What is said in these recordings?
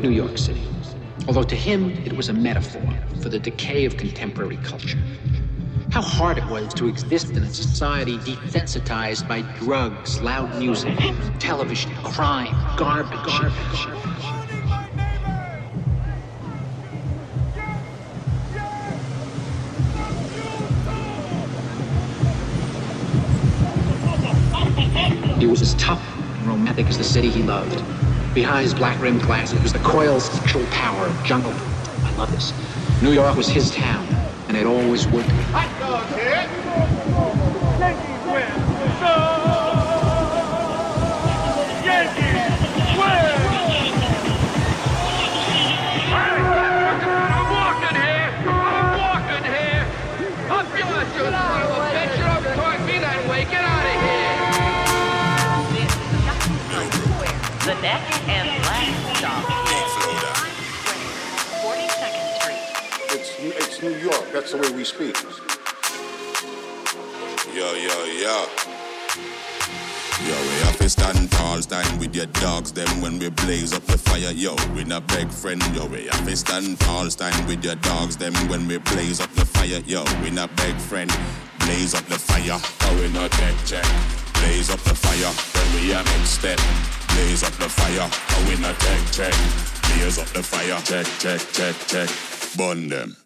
New York City. Although to him, it was a metaphor for the decay of contemporary culture. How hard it was to exist in a society desensitized by drugs, loud music, television, crime, garbage, garbage. He was as tough and romantic as the city he loved. Behind his black rimmed glasses was the coiled sexual power of jungle. I love this. New York was his town, and it always would be. Yankees win. Yankees win. I'm walking here. I'm walking here. You. Get out of here. The That's the way we speak. Yo, yo, yo. Yo, we have to stand tall, stand with your dogs, them when we blaze up the fire. Yo, we not beg friend. Yo, we have to stand tall, stand with your dogs, them when we blaze up the fire. Yo, we not beg friend. Blaze up the fire. Oh, we not check, check. Blaze up the fire when we are in step. Blaze up the fire. Oh, we not check, check. Blaze up the fire. Check, check, check, check. Burn them.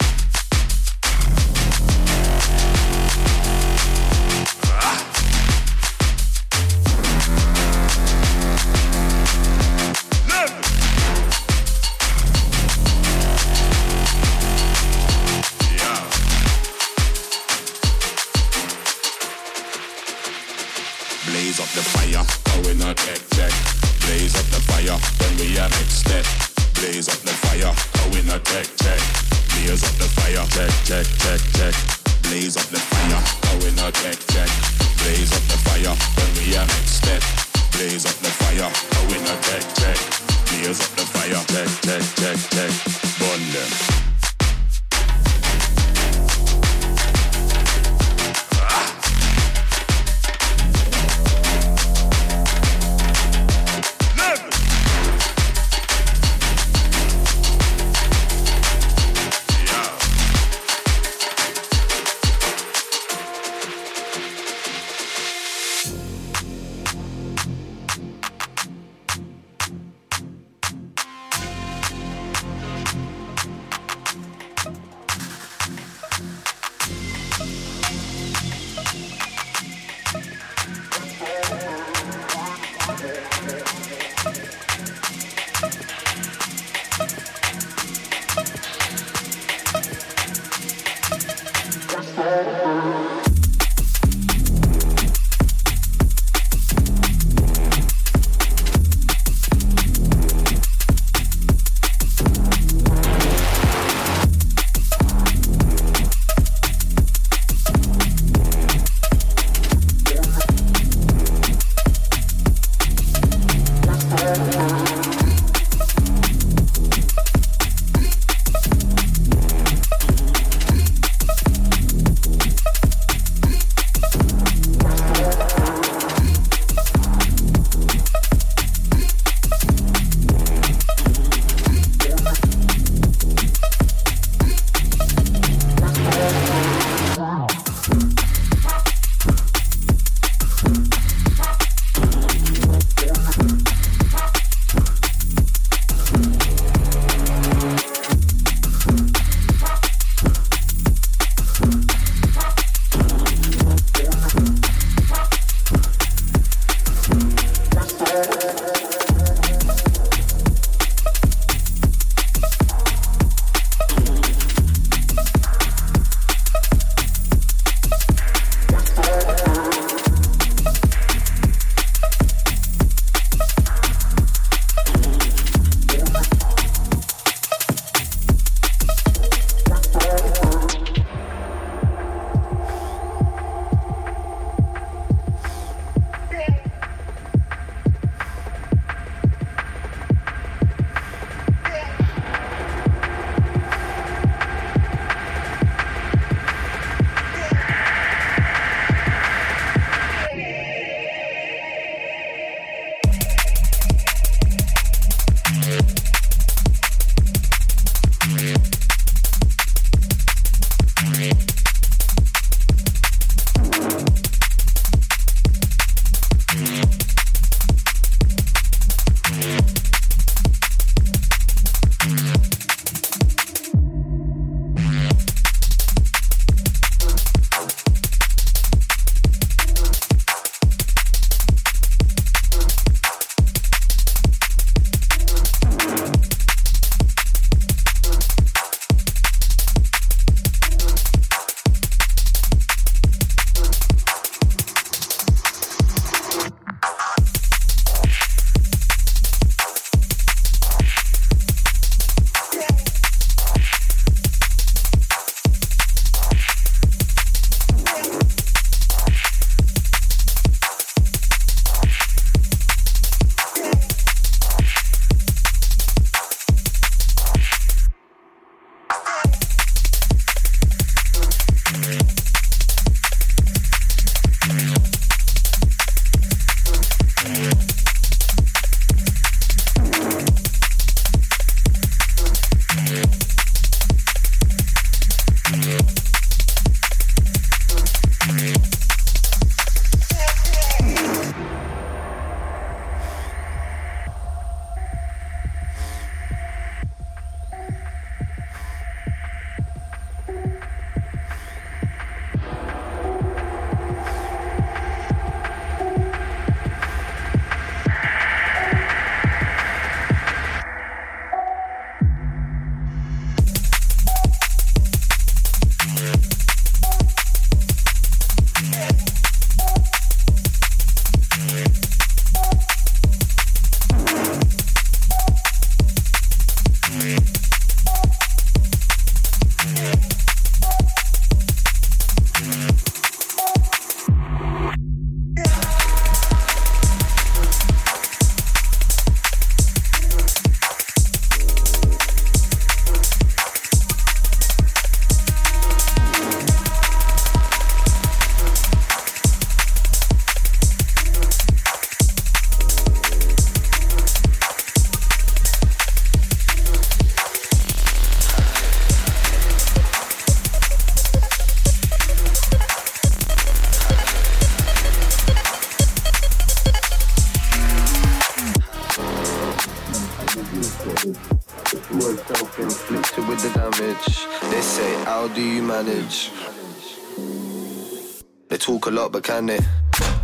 Can they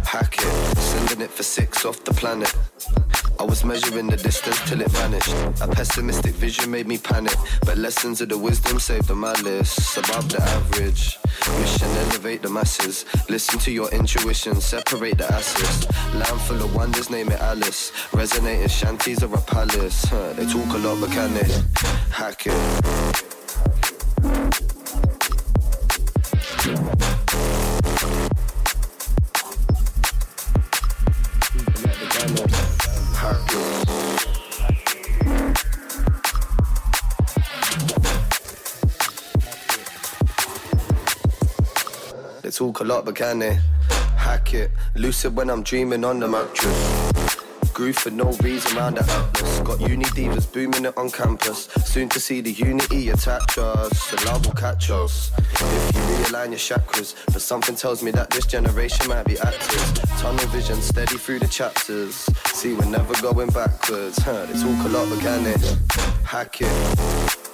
hack it? Sending it for six off the planet. I was measuring the distance till it vanished. A pessimistic vision made me panic, but lessons of the wisdom saved the malice above the average. Mission elevate the masses. Listen to your intuition, separate the asses. Land full of wonders, name it Alice. Resonating shanties or a palace. Huh, they talk a lot, but can they hack it? Talk a lot, but can they hack it? Lucid when I'm dreaming on the mattress. Groove for no reason round the atlas. Got uni divas booming it on campus. Soon to see the unity attach us. The love will catch us. If you realign your chakras, but something tells me that this generation might be active. Tunnel vision steady through the chapters. See, we're never going backwards. Huh, they talk a lot, but can they hack it?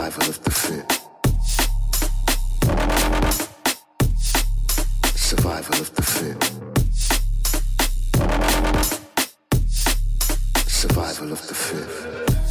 survival of the fit. Survival of the fit. Survival of the fit.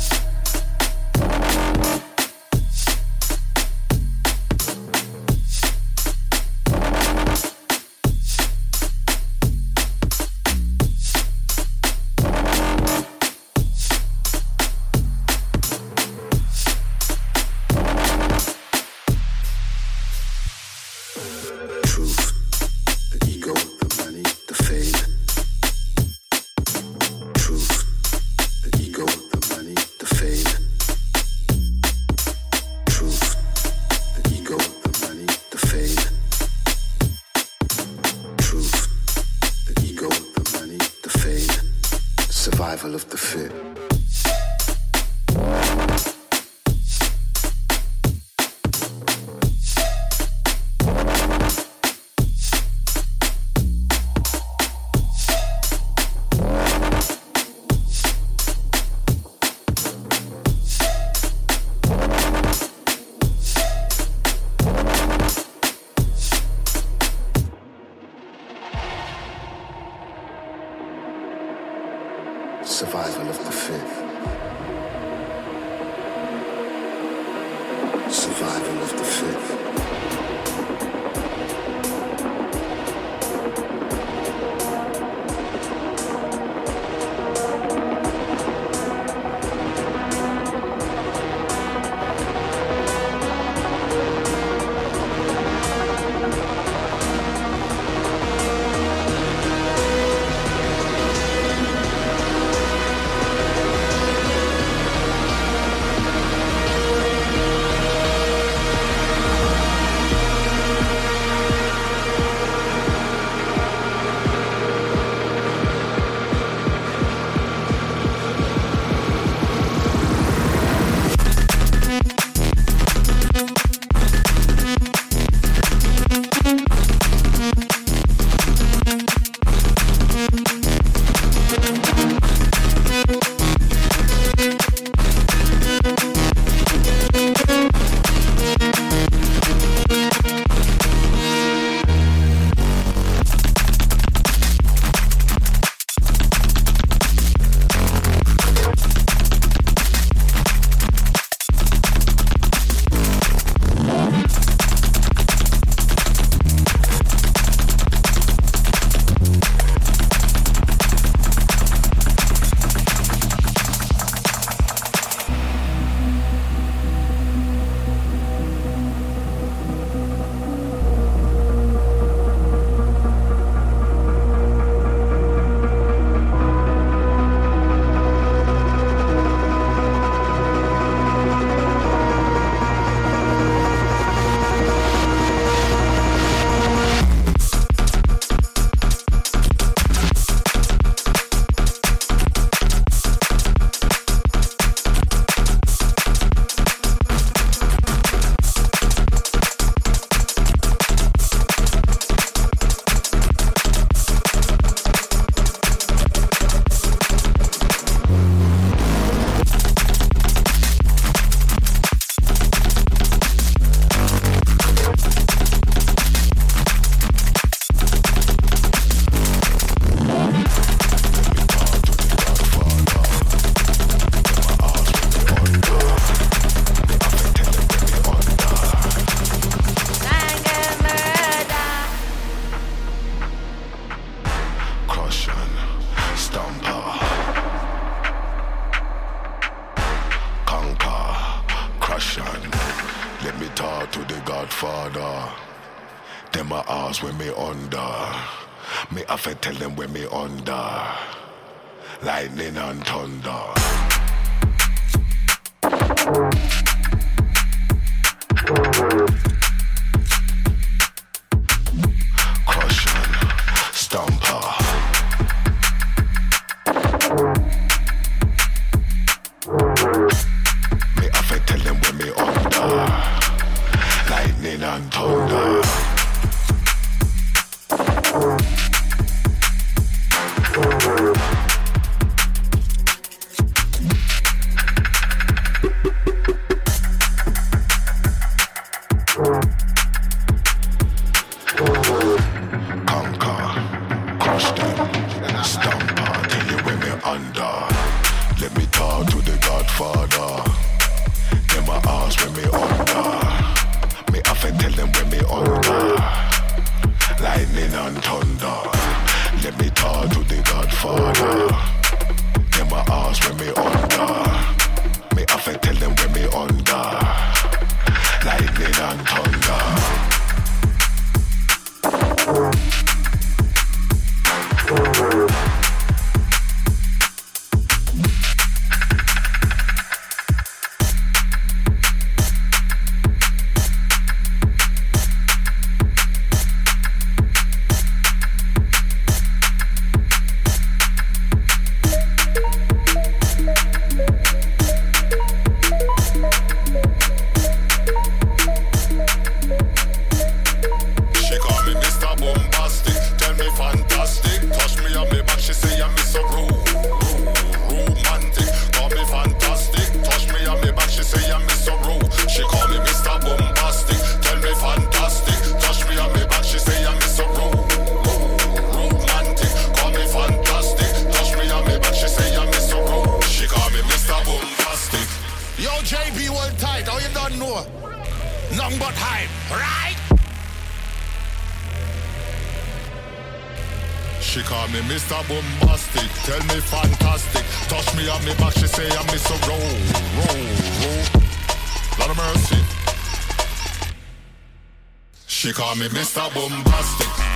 She call me Mr. Boombastic.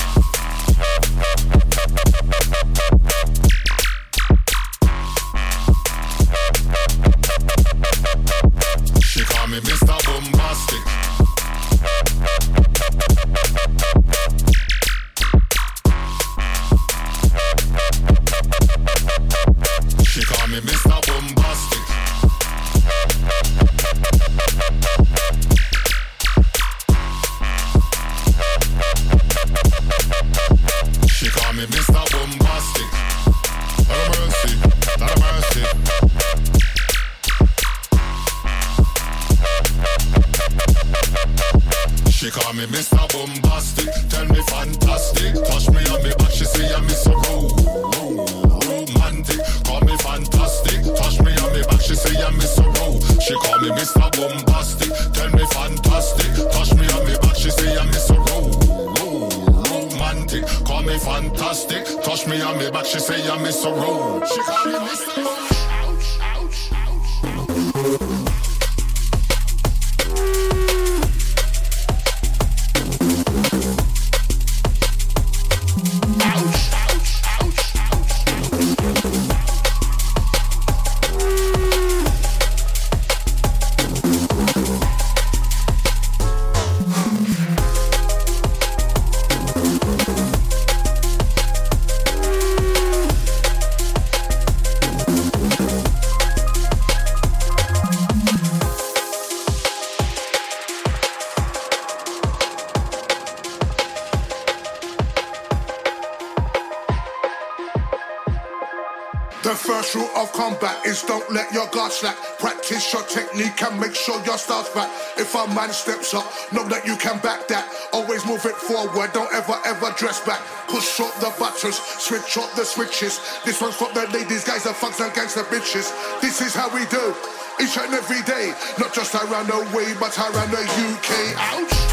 Man steps up, know that you can back that. Always move it forward, don't ever ever dress back. Push up the buttons, switch up the switches. This one's for the ladies, guys, the fucks and gangster bitches. This is how we do, each and every day. Not just around the way, but around the UK. Ouch!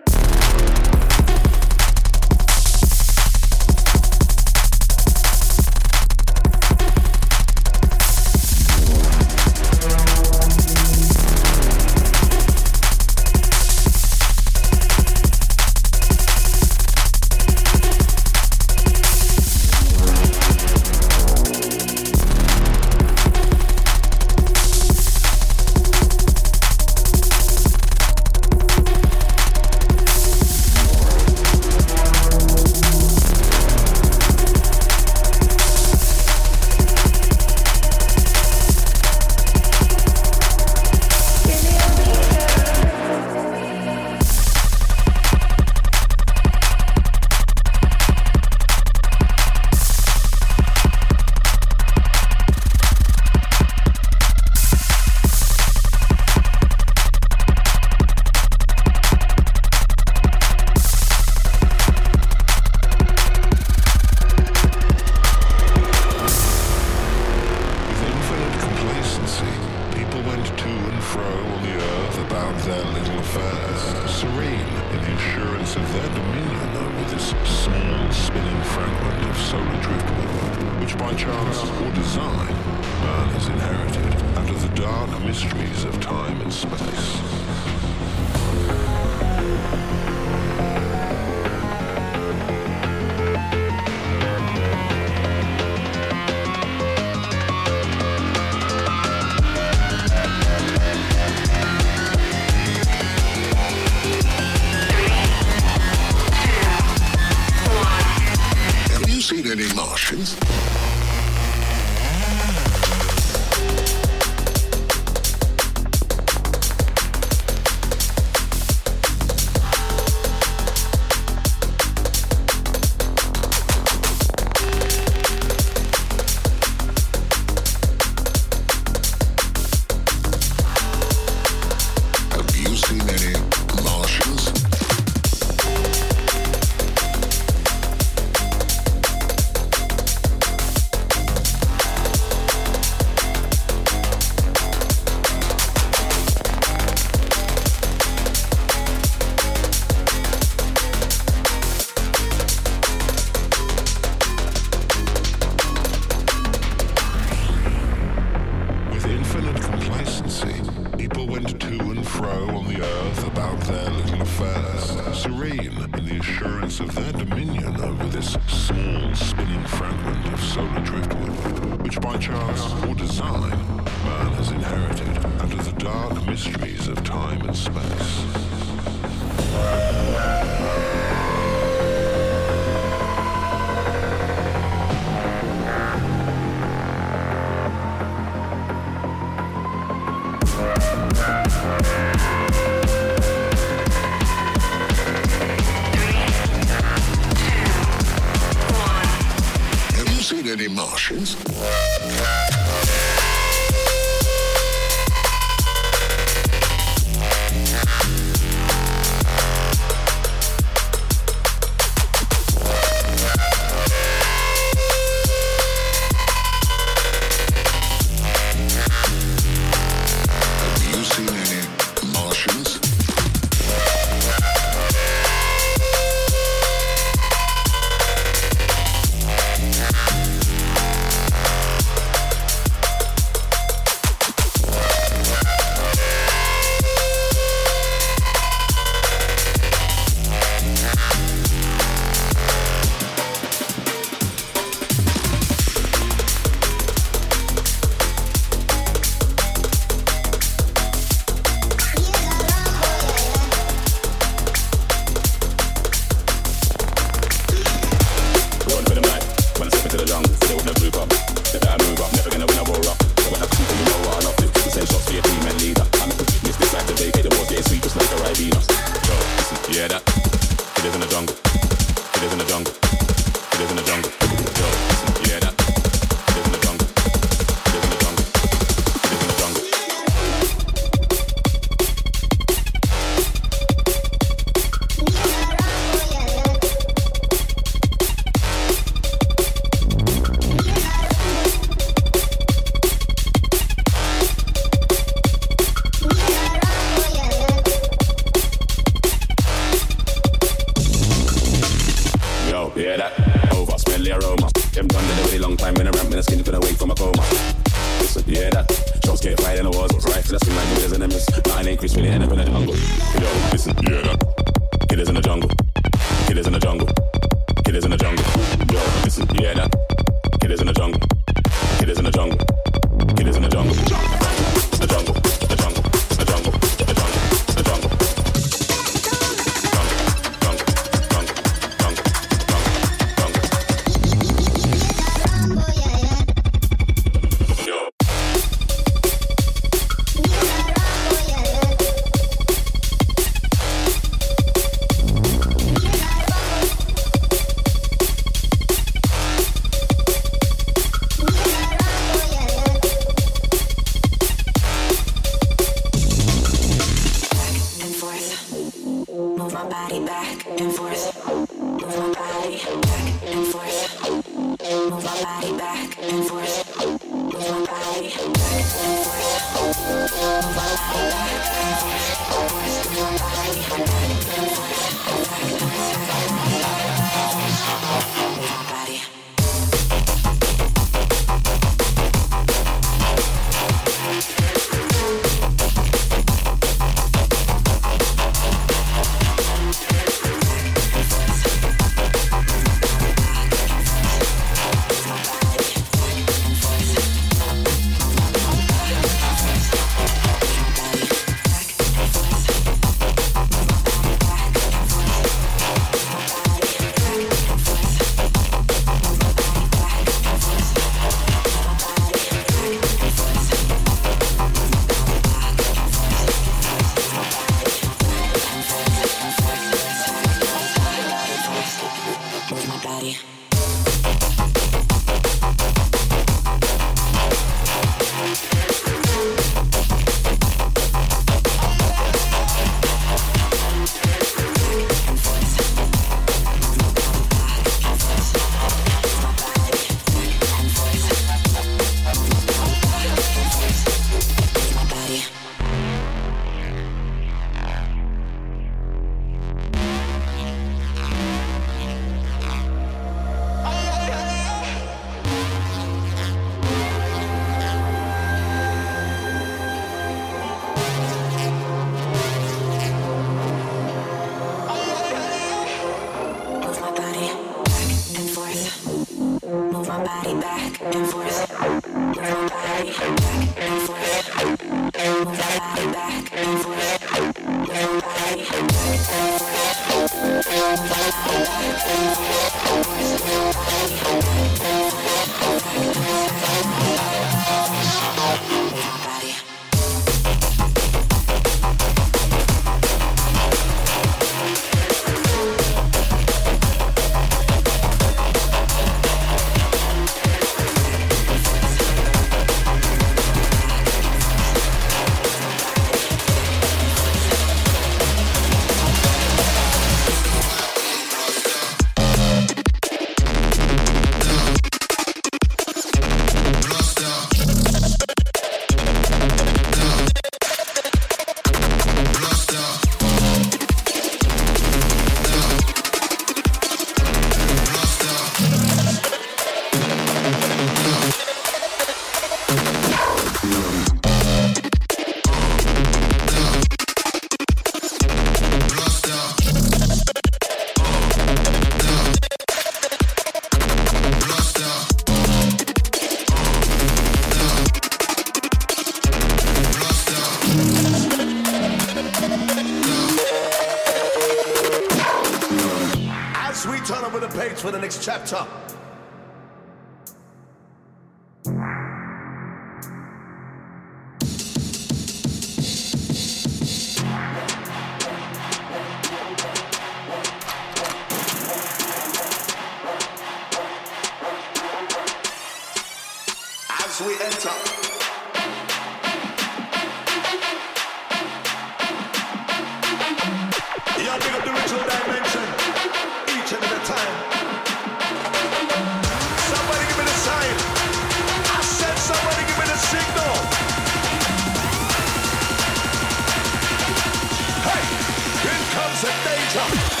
Comes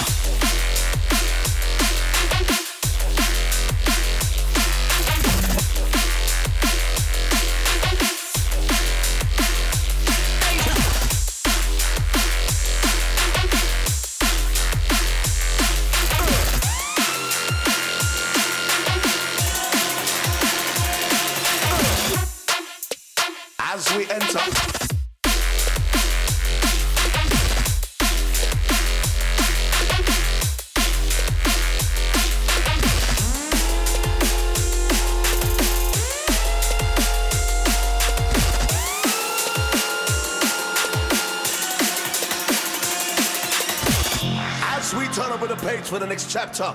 for the next chapter.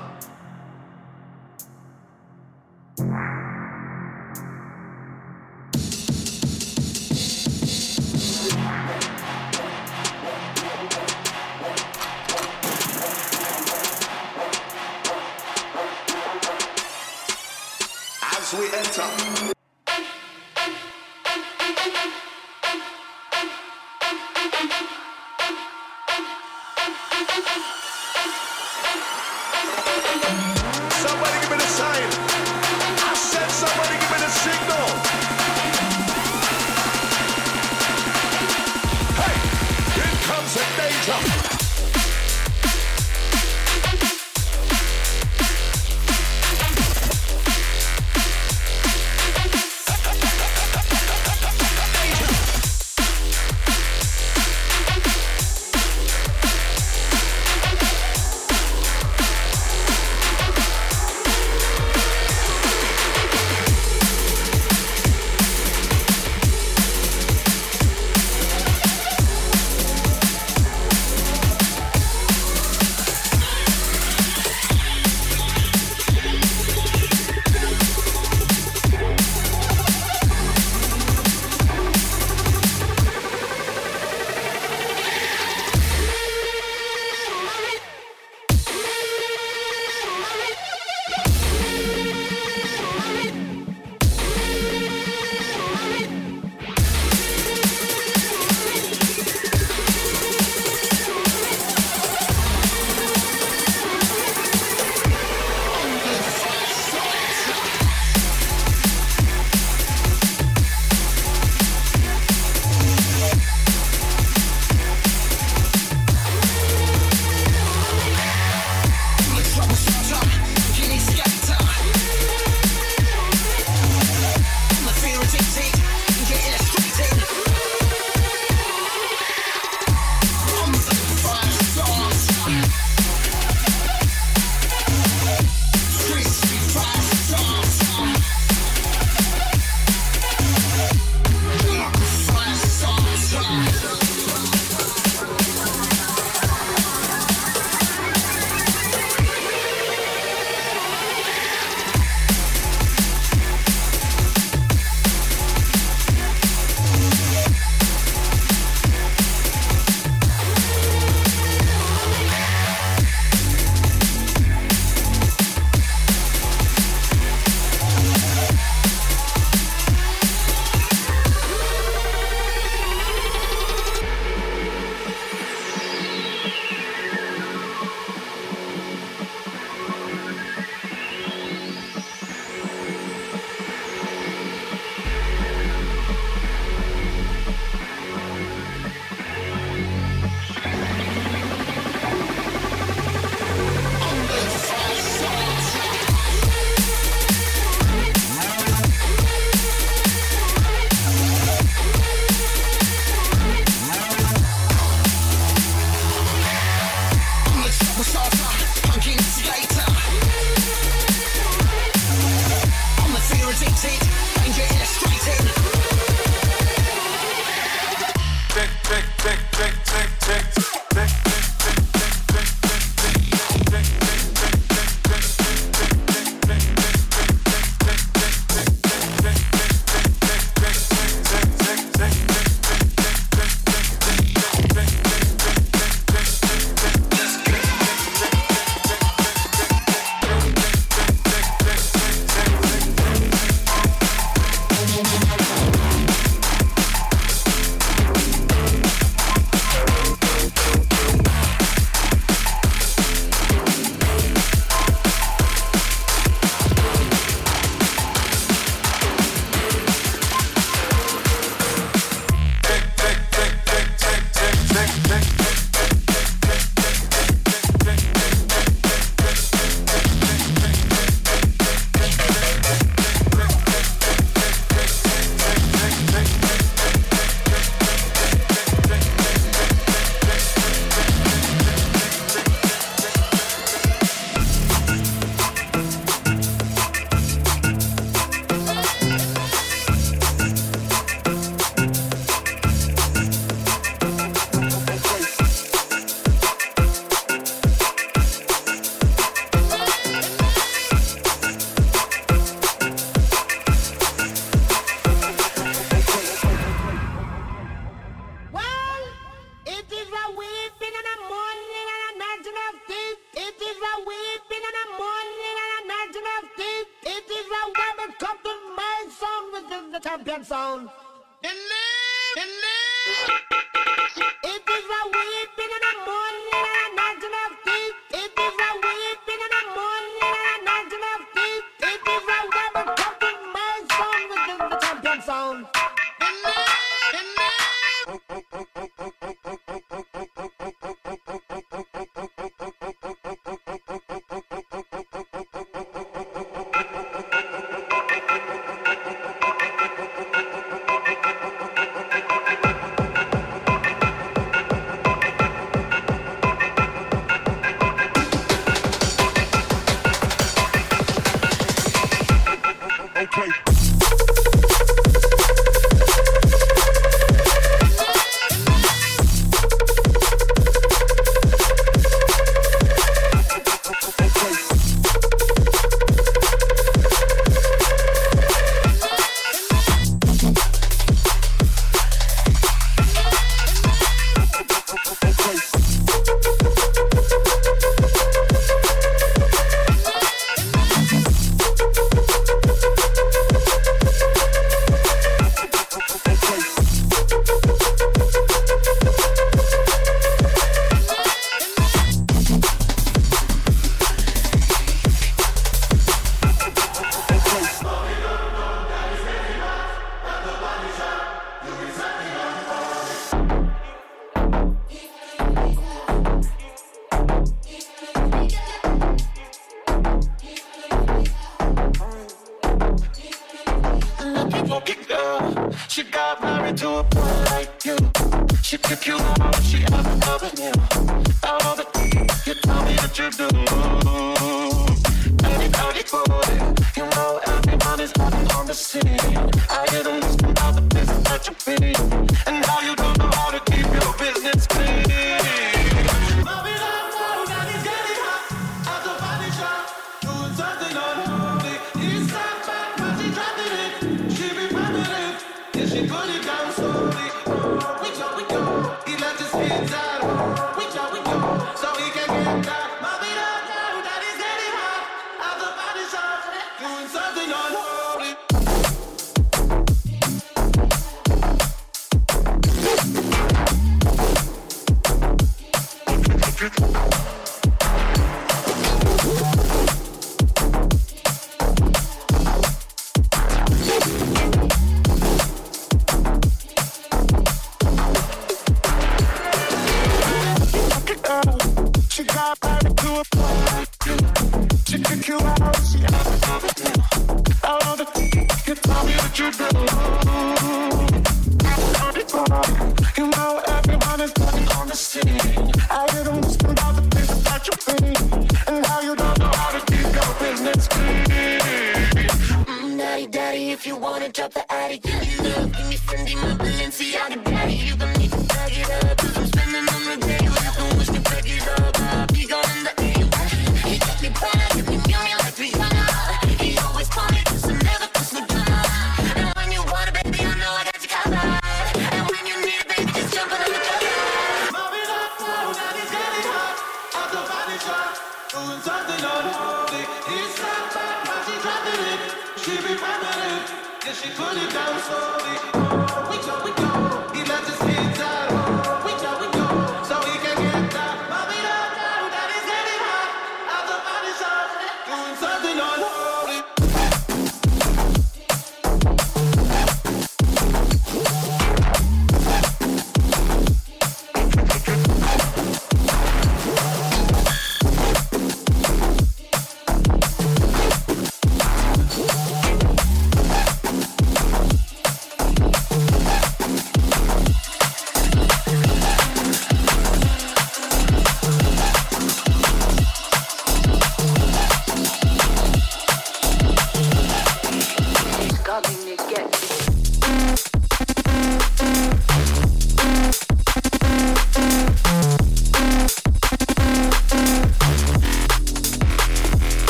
He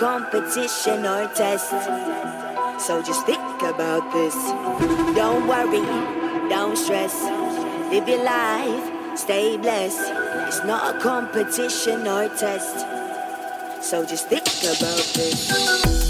competition or test. So just think about this. Don't worry, don't stress. Live your life, stay blessed. It's not a competition or test. So just think about this.